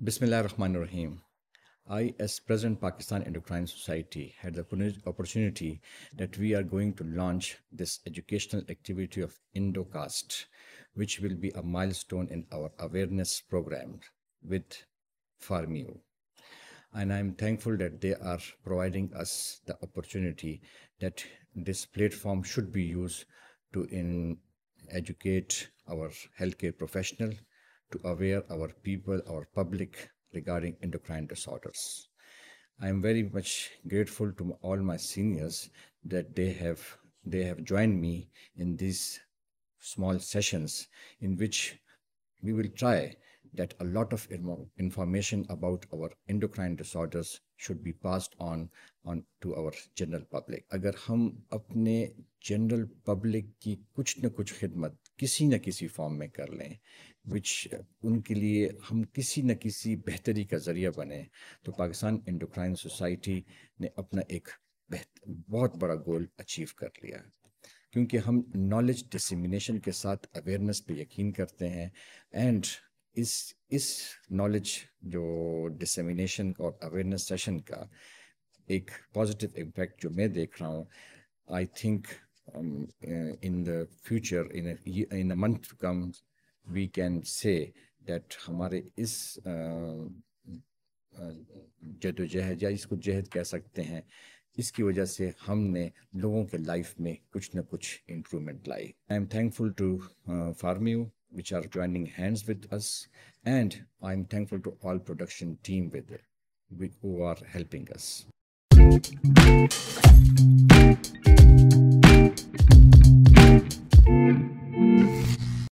بسم اللہ رحمان الرحیم I S prime society opportunity that we are going to launch this educational activity of Indo cast which will be a milestone awareness program with for mu I I am thankful that they are providing us the opportunity that this platform should be used to educate our healthcare professional, to aware our people, our public regarding endocrine disorders. I am very much grateful to all my seniors that they have joined me in these small sessions in which we will try that a lot of information about our endocrine disorders should be passed on on to our general public اگر ہم اپنے general public کی کچھ نہ کچھ خدمت کسی نہ کسی فارم میں کر لیں وچ ان کے لیے ہم کسی نہ کسی بہتری کا ذریعہ بنیں تو پاکستان انڈوکرائن سوسائٹی نے اپنا ایک بہت بڑا گول اچیو کر لیا کیونکہ ہم نالج ڈسمنیشن کے ساتھ اویئرنیس پہ یقین کرتے ہیں اینڈ اس اس نالج جو ڈسمینیشن اور اویئرنیس سیشن کا ایک پازیٹیو امپیکٹ جو میں دیکھ رہا ہوں I think in the future in month come we can say date ہمارے اس جد و جہد یا اس کو جہد کہہ سکتے ہیں اس کی وجہ سے ہم نے لوگوں کے لائف میں کچھ نہ کچھ امپرومنٹ لائی I am thankful to فارمیو which are joining hands with us, and I'm thankful to all production team who are helping us.